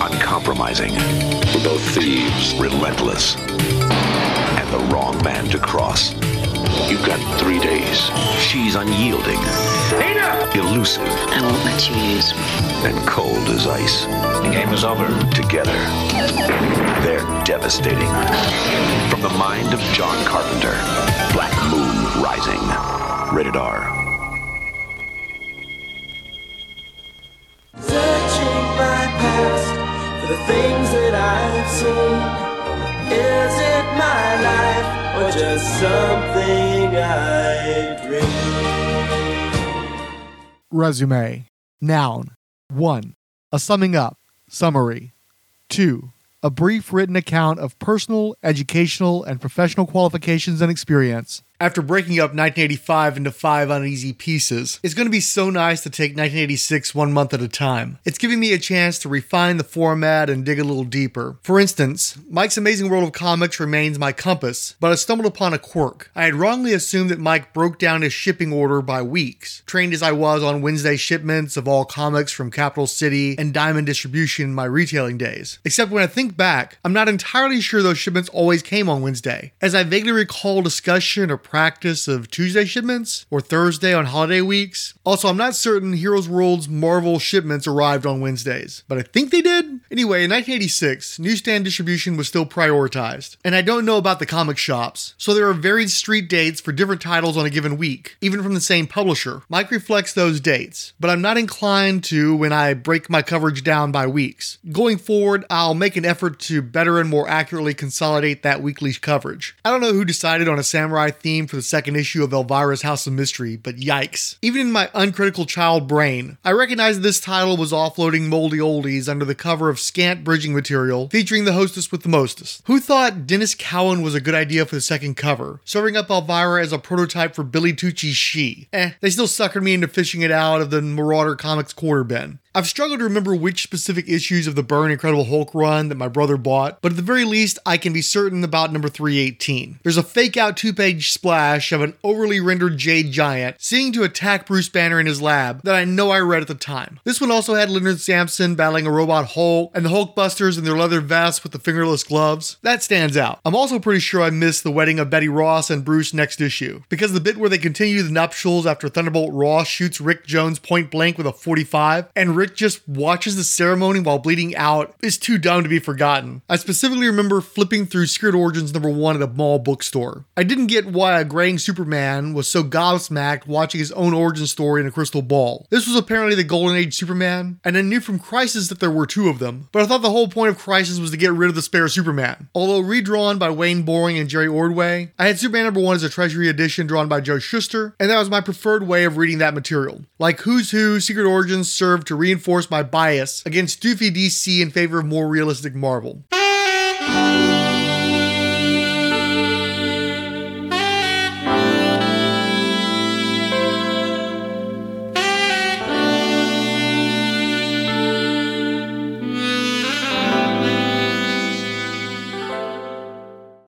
uncompromising. We're both thieves, relentless, and the wrong man to cross. You've got three days. She's unyielding, elusive, I won't let you use me. and cold as ice. The game is over. Together, they're devastating. From the mind of John Carpenter, Black Moon Rising. Rated R. things that I've seen. Is it my life or just something I dream? Resume. Noun. 1. A summing up. Summary. 2. A brief written account of personal, educational, and professional qualifications and experience. After breaking up 1985 into five uneasy pieces, it's going to be so nice to take 1986 one month at a time. It's giving me a chance to refine the format and dig a little deeper. For instance, Mike's Amazing World of Comics remains my compass, but I stumbled upon a quirk. I had wrongly assumed that Mike broke down his shipping order by weeks, trained as I was on Wednesday shipments of all comics from Capital City and Diamond Distribution in my retailing days. Except when I think back, I'm not entirely sure those shipments always came on Wednesday, as I vaguely recall discussion or practice of Tuesday shipments or Thursday on holiday weeks. Also, I'm not certain Heroes World's Marvel shipments arrived on Wednesdays, but I think they did. Anyway, in 1986, newsstand distribution was still prioritized, and I don't know about the comic shops, so there are varied street dates for different titles on a given week, even from the same publisher. Mike reflects those dates, but I'm not inclined to when I break my coverage down by weeks. Going forward, I'll make an effort to better and more accurately consolidate that weekly coverage. I don't know who decided on a samurai theme for the second issue of Elvira's House of Mystery, but yikes. Even in my uncritical child brain, I recognized this title was offloading moldy oldies under the cover of scant bridging material featuring the hostess with the mostest. Who thought Denys Cowan was a good idea for the second cover, serving up Elvira as a prototype for Billy Tucci's Shi? Eh, they still suckered me into fishing it out of the Marauder Comics quarter bin. I've struggled to remember which specific issues of the Byrne Incredible Hulk run that my brother bought, but at the very least, I can be certain about number 318. There's a fake out two page splash of an overly rendered Jade Giant seeing to attack Bruce Banner in his lab that I know I read at the time. This one also had Leonard Samson battling a robot Hulk and the Hulkbusters in their leather vests with the fingerless gloves. That stands out. I'm also pretty sure I missed the wedding of Betty Ross and Bruce next issue, because the bit where they continue the nuptials after Thunderbolt Ross shoots Rick Jones point blank with a 45 and Rick just watches the ceremony while bleeding out is too dumb to be forgotten. I specifically remember flipping through Secret Origins number one at a mall bookstore. I didn't get why a graying Superman was so gobsmacked watching his own origin story in a crystal ball. This was apparently the Golden Age Superman, and I knew from Crisis that there were two of them, but I thought the whole point of Crisis was to get rid of the spare Superman. Although redrawn by Wayne Boring and Jerry Ordway, I had Superman number one as a Treasury edition drawn by Joe Shuster, and that was my preferred way of reading that material. Like Who's Who, Secret Origins served to reinforce my bias against doofy DC in favor of more realistic Marvel.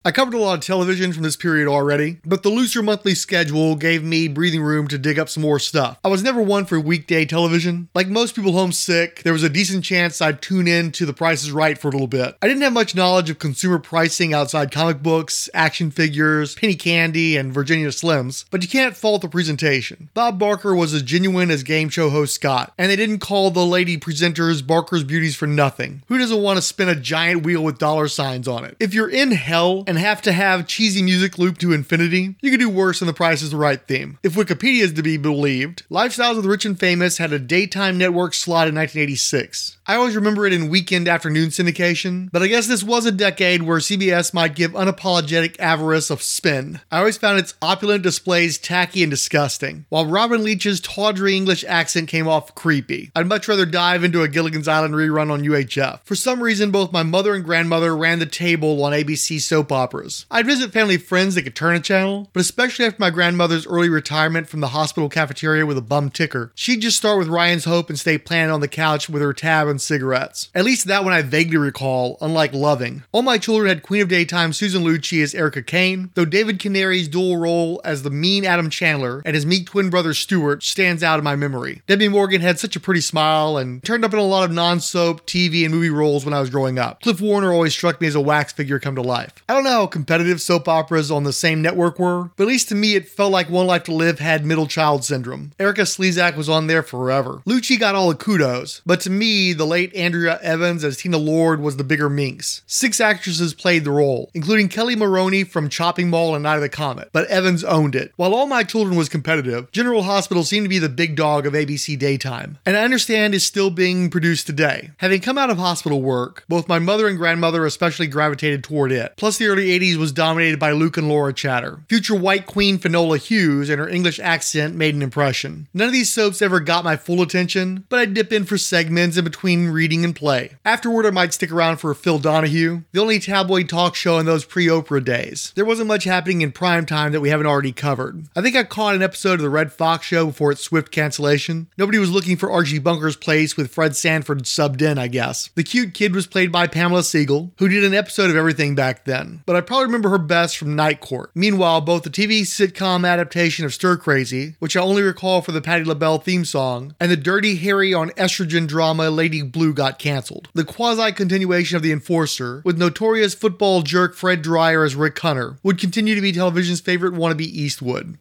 I covered a lot of television from this period already, but the looser monthly schedule gave me breathing room to dig up some more stuff. I was never one for weekday television. Like most people homesick, there was a decent chance I'd tune in to The Price is Right for a little bit. I didn't have much knowledge of consumer pricing outside comic books, action figures, penny candy, and Virginia Slims, but you can't fault the presentation. Bob Barker was as genuine as game show host Scott, and they didn't call the lady presenters Barker's Beauties for nothing. Who doesn't want to spin a giant wheel with dollar signs on it? If you're in hell and have to have cheesy music loop to infinity, you could do worse than The Price is the Right theme. If Wikipedia is to be believed, Lifestyles of the Rich and Famous had a daytime network slot in 1986. I always remember it in weekend afternoon syndication, but I guess this was a decade where CBS might give unapologetic avarice a spin. I always found its opulent displays tacky and disgusting, while Robin Leach's tawdry English accent came off creepy. I'd much rather dive into a Gilligan's Island rerun on UHF. For some reason, both my mother and grandmother ran the table on ABC soap operas. I'd visit family friends that could turn a channel, but especially after my grandmother's early retirement from the hospital cafeteria with a bum ticker, she'd just start with Ryan's Hope and stay planted on the couch with her tab and cigarettes. At least that one I vaguely recall, unlike Loving. All my children had Queen of Daytime Susan Lucci as Erica Kane, though David Canary's dual role as the mean Adam Chandler and his meek twin brother Stuart stands out in my memory. Debbie Morgan had such a pretty smile and turned up in a lot of non soap, TV, and movie roles when I was growing up. Cliff Warner always struck me as a wax figure come to life. I don't know how competitive soap operas on the same network were, but at least to me it felt like One Life to Live had middle child syndrome. Erika Slezak was on there forever. Lucci got all the kudos, but to me, the late Andrea Evans as Tina Lord was the bigger minx. Six actresses played the role, including Kelly Maroney from Chopping Mall and Night of the Comet, but Evans owned it. While All My Children was competitive, General Hospital seemed to be the big dog of ABC daytime, and I understand is still being produced today. Having come out of hospital work, both my mother and grandmother especially gravitated toward it. Plus, the early 80s was dominated by Luke and Laura chatter. Future white queen Finola Hughes and her English accent made an impression. None of these soaps ever got my full attention, but I'd dip in for segments in between reading and play. Afterward, I might stick around for Phil Donahue, the only tabloid talk show in those pre Oprah days. There wasn't much happening in prime time that we haven't already covered. I think I caught an episode of The Redd Foxx Show before its swift cancellation. Nobody was looking for Archie Bunker's place with Fred Sanford subbed in, I guess. The cute kid was played by Pamela Segall, who did an episode of everything back then, but I probably remember her best from Night Court. Meanwhile, both the TV sitcom adaptation of Stir Crazy, which I only recall for the Patti LaBelle theme song, and the Dirty Harry on estrogen drama Lady Blue got canceled. The quasi continuation of The Enforcer, with notorious football jerk Fred Dryer as Rick Hunter, would continue to be television's favorite wannabe Eastwood.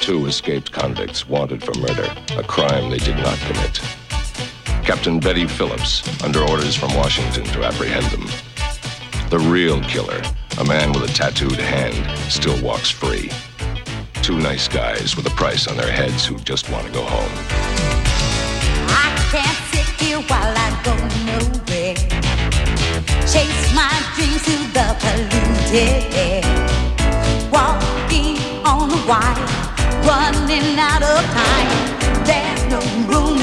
Two escaped convicts wanted for murder, a crime they did not commit. Captain Betty Phillips, under orders from Washington to apprehend them. The real killer, a man with a tattooed hand, still walks free. Two nice guys with a price on their heads who just want to go home. I can't sit here while I to the polluted air. Walking on the wire, running out of time. There's no room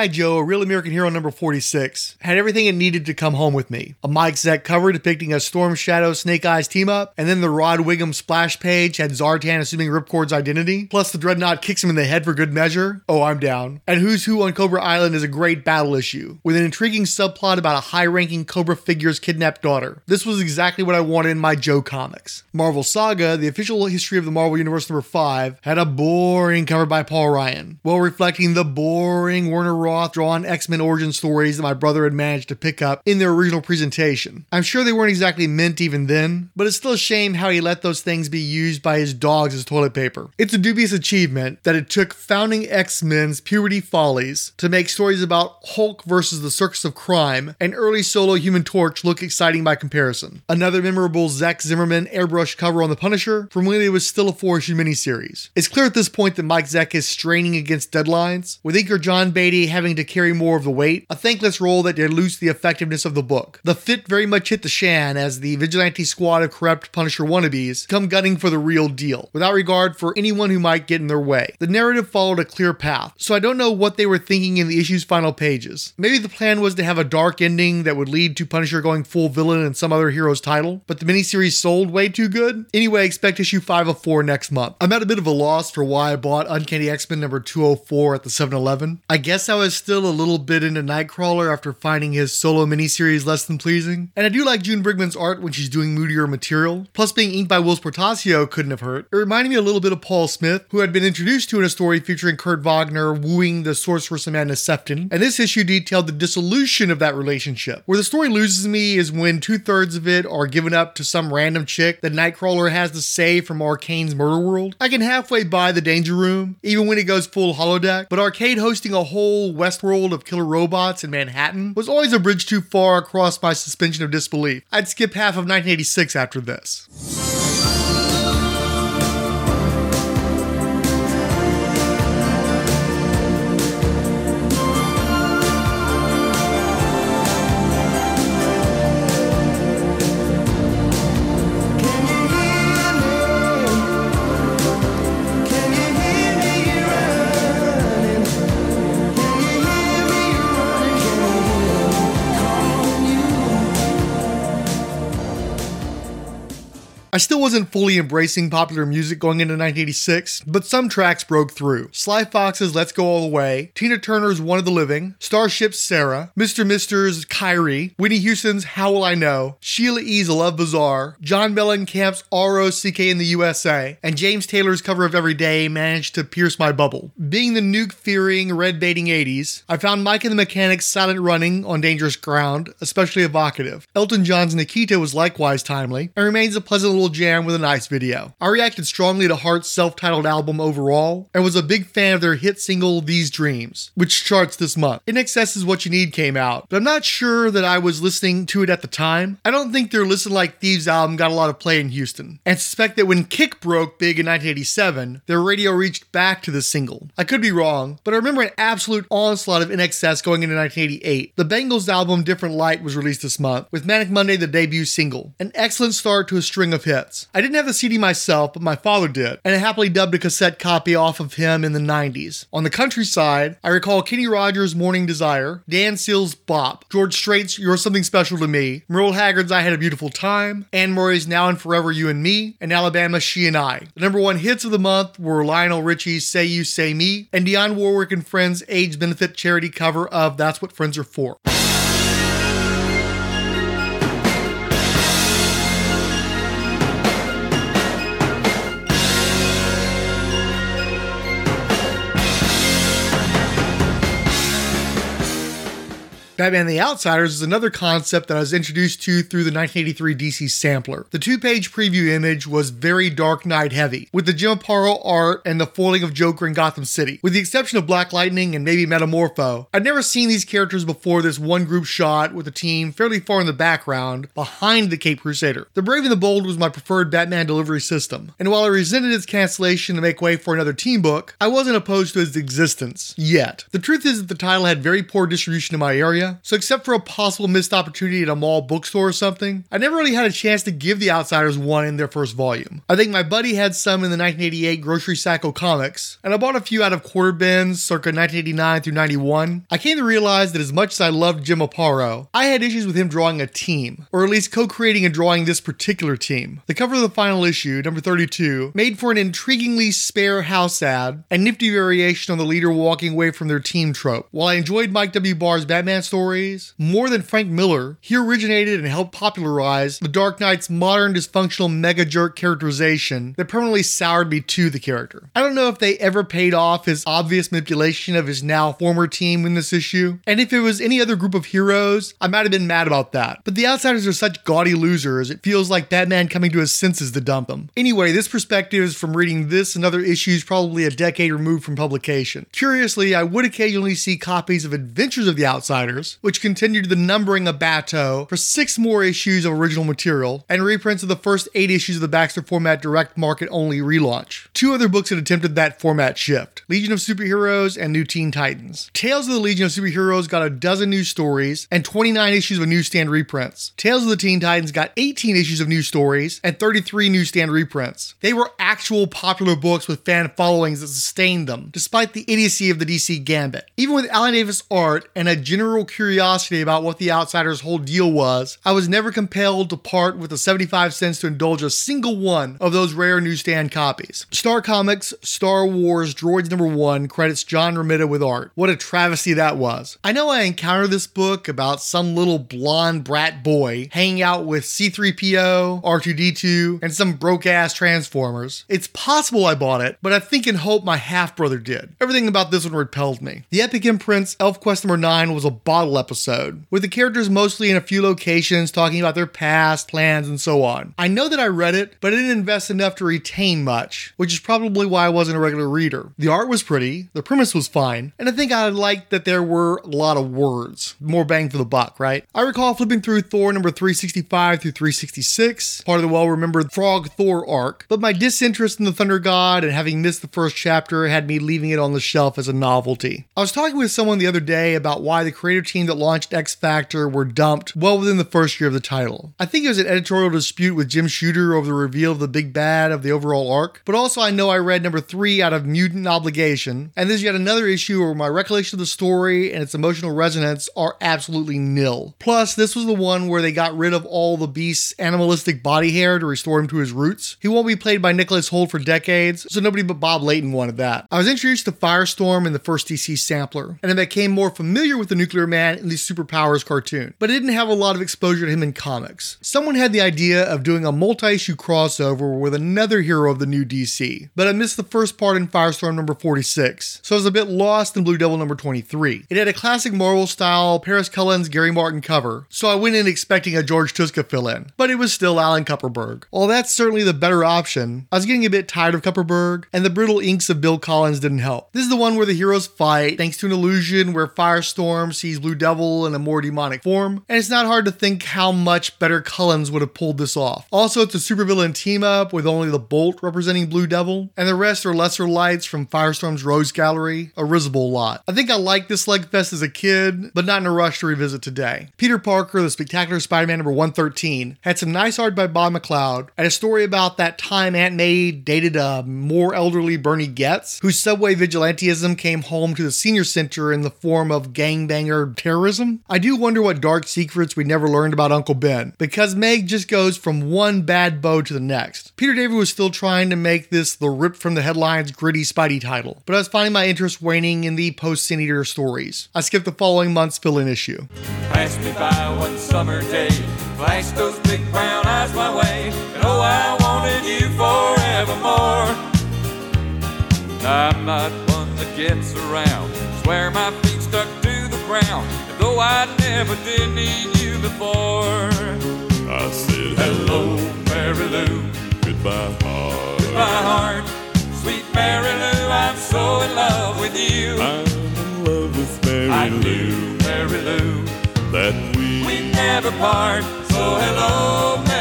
G.I. Joe, a real American hero number 46, had everything it needed to come home with me. A Mike Zeck cover depicting a Storm Shadow Snake Eyes team up, and then the Rod Whigham splash page had Zartan assuming Ripcord's identity, plus the Dreadnought kicks him in the head for good measure. Oh, I'm down. And Who's Who on Cobra Island is a great battle issue, with an intriguing subplot about a high ranking Cobra figure's kidnapped daughter. This was exactly what I wanted in my Joe comics. Marvel Saga, the official history of the Marvel Universe number 5, had a boring cover by Paul Ryan, while reflecting the boring Werner Roth drawn X Men origin stories that my brother had managed to pick up in their original presentation. I'm sure they weren't exactly mint even then, but it's still a shame how he let those things be used by his dogs as toilet paper. It's a dubious achievement that it took founding X Men's puberty follies to make stories about Hulk versus the Circus of Crime and early solo Human Torch look exciting by comparison. Another memorable Zack Zimmerman airbrush cover on The Punisher from when it was still a four issue miniseries. It's clear at this point that Mike Zeck is straining against deadlines, with inker John Beatty having to carry more of the weight, a thankless role that dilutes the effectiveness of the book. The fit very much hit the shan as the vigilante squad of corrupt Punisher wannabes come gunning for the real deal, without regard for anyone who might get in their way. The narrative followed a clear path, so I don't know what they were thinking in the issue's final pages. Maybe the plan was to have a dark ending that would lead to Punisher going full villain in some other hero's title, but the miniseries sold way too good. Anyway, expect issue 5 of 4 next month. I'm at a bit of a loss for why I bought Uncanny X-Men number 204 at the 7-Eleven. I guess I was still a little bit into Nightcrawler after finding his solo miniseries less than pleasing. And I do like June Brigman's art when she's doing moodier material. Plus, being inked by Whilce Portacio couldn't have hurt. It reminded me a little bit of Paul Smith, who had been introduced to in a story featuring Kurt Wagner wooing the sorceress Amanda Sefton. And this issue detailed the dissolution of that relationship. Where the story loses me is when two thirds of it are given up to some random chick that Nightcrawler has to save from Arcade's murder world. I can halfway buy the Danger Room, even when it goes full holodeck, but Arcade hosting a whole Westworld of killer robots in Manhattan was always a bridge too far across my suspension of disbelief. I'd skip half of 1986 after this. I still wasn't fully embracing popular music going into 1986, but some tracks broke through. Sly Fox's Let's Go All the Way, Tina Turner's One of the Living, Starship's Sarah, Mr. Mister's Kyrie, Whitney Houston's How Will I Know, Sheila E.'s Love Bizarre, John Mellencamp's R.O.C.K. in the USA, and James Taylor's cover of Every Day managed to pierce my bubble. Being the nuke-fearing, red-baiting 80s, I found Mike and the Mechanics' Silent Running on Dangerous Ground especially evocative. Elton John's Nikita was likewise timely, and remains a pleasant jam with a nice video. I reacted strongly to Heart's self-titled album overall, and was a big fan of their hit single These Dreams, which charts this month. INXS is What You Need came out, but I'm not sure that I was listening to it at the time. I don't think their Listen Like Thieves album got a lot of play in Houston, and suspect that when Kick broke big in 1987, their radio reached back to the single. I could be wrong, but I remember an absolute onslaught of INXS going into 1988. The Bangles album Different Light was released this month, with Manic Monday the debut single. An excellent start to a string of hits. I didn't have the CD myself, but my father did, and I happily dubbed a cassette copy off of him in the 90s. On the countryside, I recall Kenny Rogers' Morning Desire, Dan Seals' Bop, George Strait's You're Something Special to Me, Merle Haggard's I Had a Beautiful Time, Anne Murray's Now and Forever You and Me, and Alabama She and I. The number one hits of the month were Lionel Richie's Say You Say Me, and Dionne Warwick and Friends' AIDS benefit charity cover of That's What Friends Are For. Batman the Outsiders is another concept that I was introduced to through the 1983 DC sampler. The two page preview image was very Dark Knight heavy, with the Jim Aparo art and the foiling of Joker in Gotham City. With the exception of Black Lightning and maybe Metamorpho, I'd never seen these characters before this one group shot with the team fairly far in the background behind the Cape Crusader. The Brave and the Bold was my preferred Batman delivery system, and while I resented its cancellation to make way for another team book, I wasn't opposed to its existence. Yet. The truth is that the title had very poor distribution in my area, so except for a possible missed opportunity at a mall bookstore or something, I never really had a chance to give the Outsiders one in their first volume. I think my buddy had some in the 1988 Grocery Sacco Comics, and I bought a few out of quarter bins circa 1989 through 91. I came to realize that as much as I loved Jim Aparo, I had issues with him drawing a team, or at least co-creating and drawing this particular team. The cover of the final issue, number 32, made for an intriguingly spare house ad and nifty variation on the leader walking away from their team trope. While I enjoyed Mike W. Barr's Batman stories more than Frank Miller, he originated and helped popularize the Dark Knight's modern dysfunctional mega jerk characterization that permanently soured me to the character. I don't know if they ever paid off his obvious manipulation of his now former team in this issue, and if it was any other group of heroes, I might have been mad about that. But the Outsiders are such gaudy losers, it feels like Batman coming to his senses to dump them. Anyway, this perspective is from reading this and other issues probably a decade removed from publication. Curiously, I would occasionally see copies of Adventures of the Outsiders, which continued the numbering of Bateau for six more issues of original material, and reprints of the first eight issues of the Baxter format direct market only relaunch. Two other books had attempted that format shift Legion of Superheroes and New Teen Titans. Tales of the Legion of Superheroes got a dozen new stories and 29 issues of newsstand reprints. Tales of the Teen Titans got 18 issues of new stories and 33 newsstand reprints. They were actual popular books with fan followings that sustained them, despite the idiocy of the DC Gambit. Even with Alan Davis art and a general curiosity about what the Outsiders' whole deal was, I was never compelled to part with the 75 cents to indulge a single one of those rare newsstand copies. Star Comics Star Wars Droids number 1 credits John Romita with art. What a travesty that was. I know I encountered this book about some little blonde brat boy hanging out with C3PO, R2D2, and some broke ass Transformers. It's possible I bought it, but I think and hope my half brother did. Everything about this one repelled me. The Epic Imprints ElfQuest number 9 was a episode, with the characters mostly in a few locations talking about their past, plans, and so on. I know that I read it, but I didn't invest enough to retain much, which is probably why I wasn't a regular reader. The art was pretty, the premise was fine, and I think I liked that there were a lot of words. More bang for the buck, right? I recall flipping through Thor number 365 through 366, part of the well remembered Frog Thor arc, but my disinterest in the Thunder God and having missed the first chapter had me leaving it on the shelf as a novelty. I was talking with someone the other day about why the creative team that launched X Factor were dumped well within the first year of the title. I think it was an editorial dispute with Jim Shooter over the reveal of the big bad of the overall arc, but also I know I read number three out of Mutant Obligation, and there's yet another issue where my recollection of the story and its emotional resonance are absolutely nil. Plus, this was the one where they got rid of all the beast's animalistic body hair to restore him to his roots. He won't be played by Nicholas Hoult for decades, so nobody but Bob Layton wanted that. I was introduced to Firestorm in the first DC sampler, and I became more familiar with the Nuclear Man in the Superpowers cartoon, but I didn't have a lot of exposure to him in comics. Someone had the idea of doing a multi issue crossover with another hero of the new DC, but I missed the first part in Firestorm number 46, so I was a bit lost in Blue Devil number 23. It had a classic Marvel style Paris Cullins' Gary Martin cover, so I went in expecting a George Tuska fill in, but it was still Alan Kupperberg. While that's certainly the better option, I was getting a bit tired of Kupperberg, and the brittle inks of Bill Collins didn't help. This is the one where the heroes fight thanks to an illusion where Firestorm sees Blue Devil in a more demonic form, and it's not hard to think how much better Cullins would have pulled this off. Also, it's a supervillain team up with only the Bolt representing Blue Devil, and the rest are lesser lights from Firestorm's Rose Gallery, a risible lot. I think I liked this Slugfest as a kid, but not in a rush to revisit today. Peter Parker, the Spectacular Spider-Man number 113, had some nice art by Bob McLeod, and a story about that time Aunt May dated a more elderly Bernie Goetz, whose subway vigilantism came home to the senior center in the form of gangbanger terrorism. I do wonder what dark secrets we never learned about Uncle Ben, because Meg just goes from one bad bow to the next. Peter David was still trying to make this the rip from the headlines gritty Spidey title, but I was finding my interest waning in the post Sin Eater stories. I skipped the following month's fill in issue. Me by one summer day, those big brown eyes my way, and oh, I wanted you forevermore. I'm not one that gets around, swear my feet stuck and though I never did need you before. I said hello, Mary Lou, goodbye heart, goodbye heart, sweet Mary Lou, I'm so in love with you. I'm in love with Mary I knew, Mary Lou, that we we never part. So hello, Mary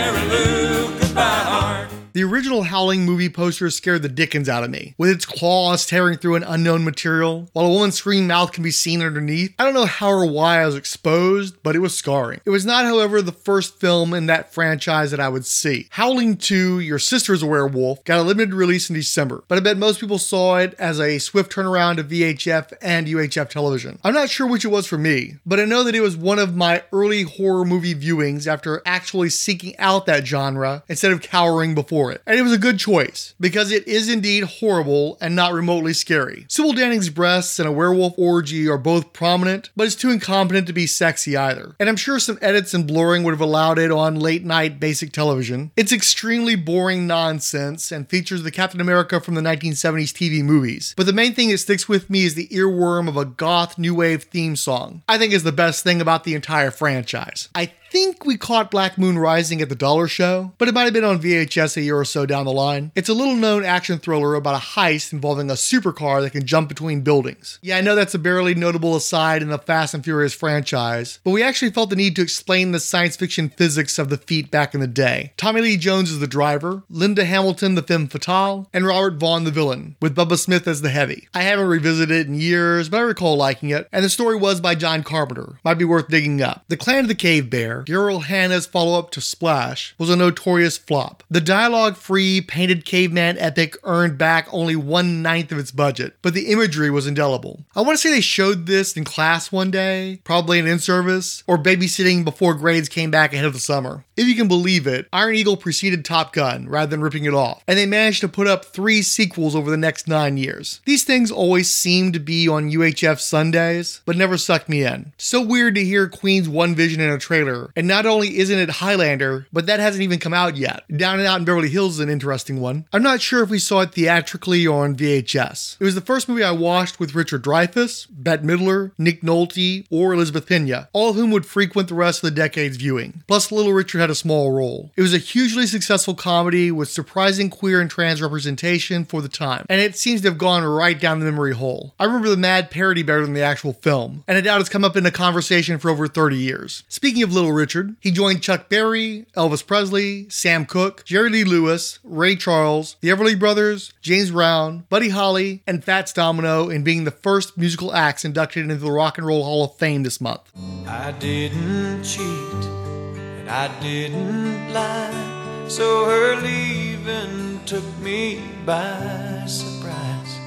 original Howling movie poster scared the dickens out of me, with its claws tearing through an unknown material, while a woman's screaming mouth can be seen underneath. I don't know how or why I was exposed, but it was scarring. It was not, however, the first film in that franchise that I would see. Howling 2, Your Sister's a Werewolf, got a limited release in December, but I bet most people saw it as a swift turnaround to VHF and UHF television. I'm not sure which it was for me, but I know that it was one of my early horror movie viewings after actually seeking out that genre instead of cowering before it. And it was a good choice because it is indeed horrible and not remotely scary. Sybil Danning's breasts and a werewolf orgy are both prominent, but it's too incompetent to be sexy either. And I'm sure some edits and blurring would have allowed it on late night basic television. It's extremely boring nonsense and features the Captain America from the 1970s TV movies. But the main thing that sticks with me is the earworm of a goth new wave theme song. I think is the best thing about the entire franchise. I think we caught Black Moon Rising at the Dollar Show, but it might have been on VHS a year or so down the line. It's a little known action thriller about a heist involving a supercar that can jump between buildings. Yeah, I know that's a barely notable aside in the Fast and Furious franchise, but we actually felt the need to explain the science fiction physics of the feat back in the day. Tommy Lee Jones is the driver, Linda Hamilton the femme fatale, and Robert Vaughn the villain, with Bubba Smith as the heavy. I haven't revisited it in years, but I recall liking it, and the story was by John Carpenter. Might be worth digging up. The Clan of the Cave Bear, Daryl Hannah's follow up to Splash, was a notorious flop. The dialogue free, painted caveman epic earned back only one ninth of its budget, but the imagery was indelible. I want to say they showed this in class one day, probably an in service, or babysitting before grades came back ahead of the summer. If you can believe it, Iron Eagle preceded Top Gun rather than ripping it off, and they managed to put up three sequels over the next nine years. These things always seem to be on UHF Sundays, but never sucked me in. So weird to hear Queen's One Vision in a trailer And not only isn't it Highlander, but that hasn't even come out yet. Down and Out in Beverly Hills is an interesting one. I'm not sure if we saw it theatrically or on VHS. It was the first movie I watched with Richard Dreyfuss, Bette Midler, Nick Nolte, or Elizabeth Pena, all of whom would frequent the rest of the decade's viewing. Plus, Little Richard had a small role. It was a hugely successful comedy with surprising queer and trans representation for the time, and it seems to have gone right down the memory hole. I remember the mad parody better than the actual film, and I doubt it's come up in a conversation for over 30 years. Speaking of Little Richard, he joined Chuck Berry, Elvis Presley, Sam Cooke, Jerry Lee Lewis, Ray Charles, the Everly Brothers, James Brown, Buddy Holly, and Fats Domino in being the first musical acts inducted into the Rock and Roll Hall of Fame this month. I didn't cheat and I didn't lie, so her leaving took me by surprise.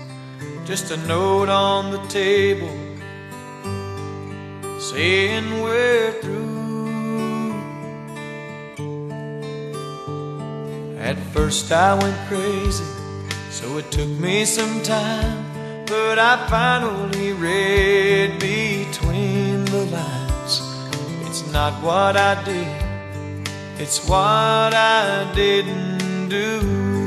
Just a note on the table saying we're through. At first I went crazy, so it took me some time, but I finally read between the lines. It's not what I did, it's what I didn't do.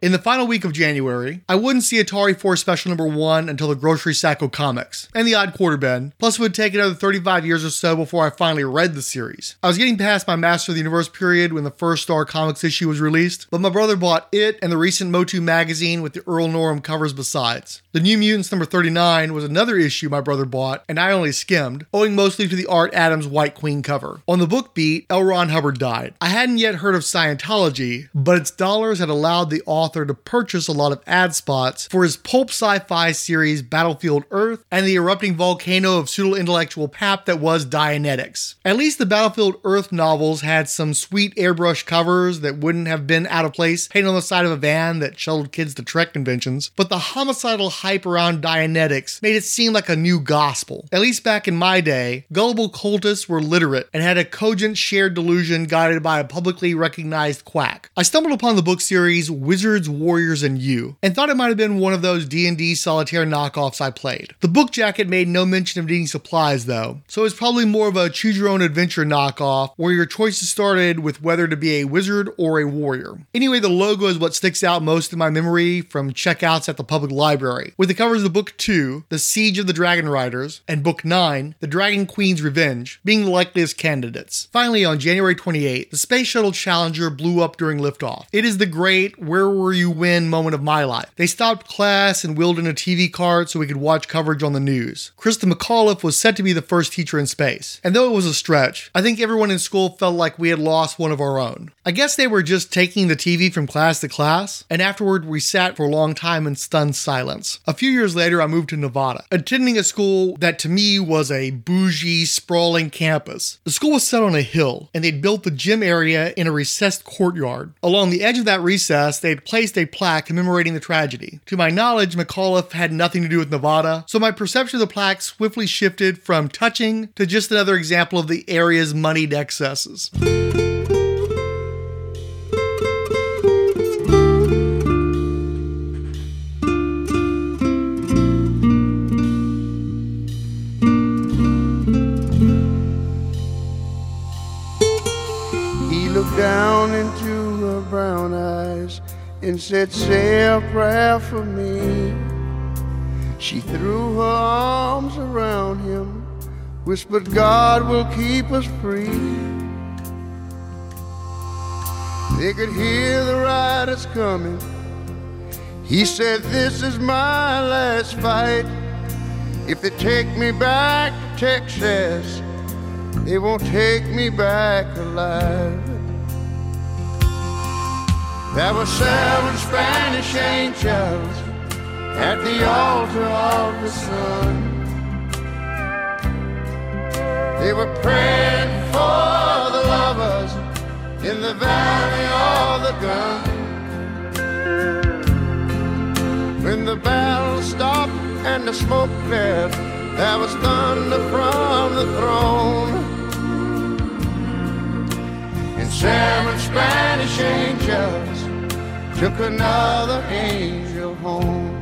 In the final week of January, I wouldn't see Atari Force Special Number 1 until the Grocery sack of Comics and the Odd Quarter Bin, plus it would take another 35 years or so before I finally read the series. I was getting past my Master of the Universe period when the first Star Comics issue was released, but my brother bought it and the recent Motu magazine with the Earl Norem covers besides. The New Mutants number 39 was another issue my brother bought, and I only skimmed, owing mostly to the Art Adams White Queen cover. On the book beat, L. Ron Hubbard died. I hadn't yet heard of Scientology, but its dollars had allowed the author to purchase a lot of ad spots for his pulp sci fi series Battlefield Earth and the erupting volcano of pseudo intellectual pap that was Dianetics. At least the Battlefield Earth novels had some sweet airbrush covers that wouldn't have been out of place painted on the side of a van that shuttled kids to Trek conventions, but the homicidal hype around Dianetics made it seem like a new gospel. At least back in my day, gullible cultists were literate and had a cogent shared delusion guided by a publicly recognized quack. I stumbled upon the book series Wizards, Warriors, and You, and thought it might have been one of those D&D solitaire knockoffs I played. The book jacket made no mention of needing supplies though, so it was probably more of a choose your own adventure knockoff where your choices started with whether to be a wizard or a warrior. Anyway, the logo is what sticks out most in my memory from checkouts at the public library, with the covers of Book 2, The Siege of the Dragon Riders, and Book 9, The Dragon Queen's Revenge, being the likeliest candidates. Finally, on January 28, the Space Shuttle Challenger blew up during liftoff. It is the great where were you when moment of my life. They stopped class and wheeled in a TV cart so we could watch coverage on the news. Christa McAuliffe was set to be the first teacher in space, and though it was a stretch, I think everyone in school felt like we had lost one of our own. I guess they were just taking the TV from class to class, and afterward we sat for a long time in stunned silence. A few years later, I moved to Nevada, attending a school that to me was a bougie, sprawling campus. The school was set on a hill, and they'd built the gym area in a recessed courtyard. Along the edge of that recess, they'd placed a plaque commemorating the tragedy. To my knowledge, McAuliffe had nothing to do with Nevada, so my perception of the plaque swiftly shifted from touching to just another example of the area's moneyed excesses. Said, Say a prayer for me. She threw her arms around him, whispered, God will keep us free. They could hear the riders coming. He said, This is my last fight. If they take me back to Texas, they won't take me back alive. There were seven Spanish angels at the altar of the sun. They were praying for the lovers in the valley of the gun. When the bell stopped and the smoke cleared, there was thunder from the throne. Seven Spanish angels took another angel home.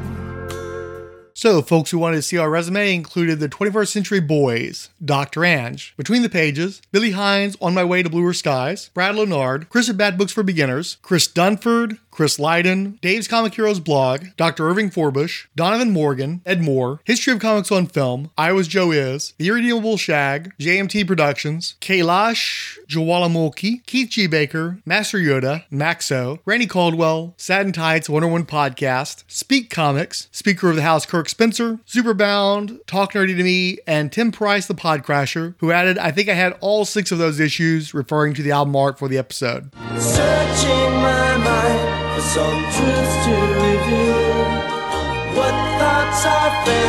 So, folks who wanted to see our resume included the 21st Century Boys, Dr. Ange, Between the Pages, Billy Hines, On My Way to Bluer Skies, Brad Leonard, Chris at Bad Books for Beginners, Chris Dunford, Chris Lydon, Dave's Comic Heroes blog, Dr. Irving Forbush, Donovan Morgan, Ed Moore, History of Comics on Film, I Was Joe Is, The Irredeemable Shag, JMT Productions, Kailash Jawalamulki, Keith G. Baker, Master Yoda, Maxo, Randy Caldwell, Sad and Wonder Woman Podcast, Speak Comics, Speaker of the House Kirk Spencer, Superbound, Talk Nerdy to Me, and Tim Price, the Podcrasher, who added, I think I had all six of those issues, referring to the album art for the episode. Searching my mind for some to reveal. What thoughts are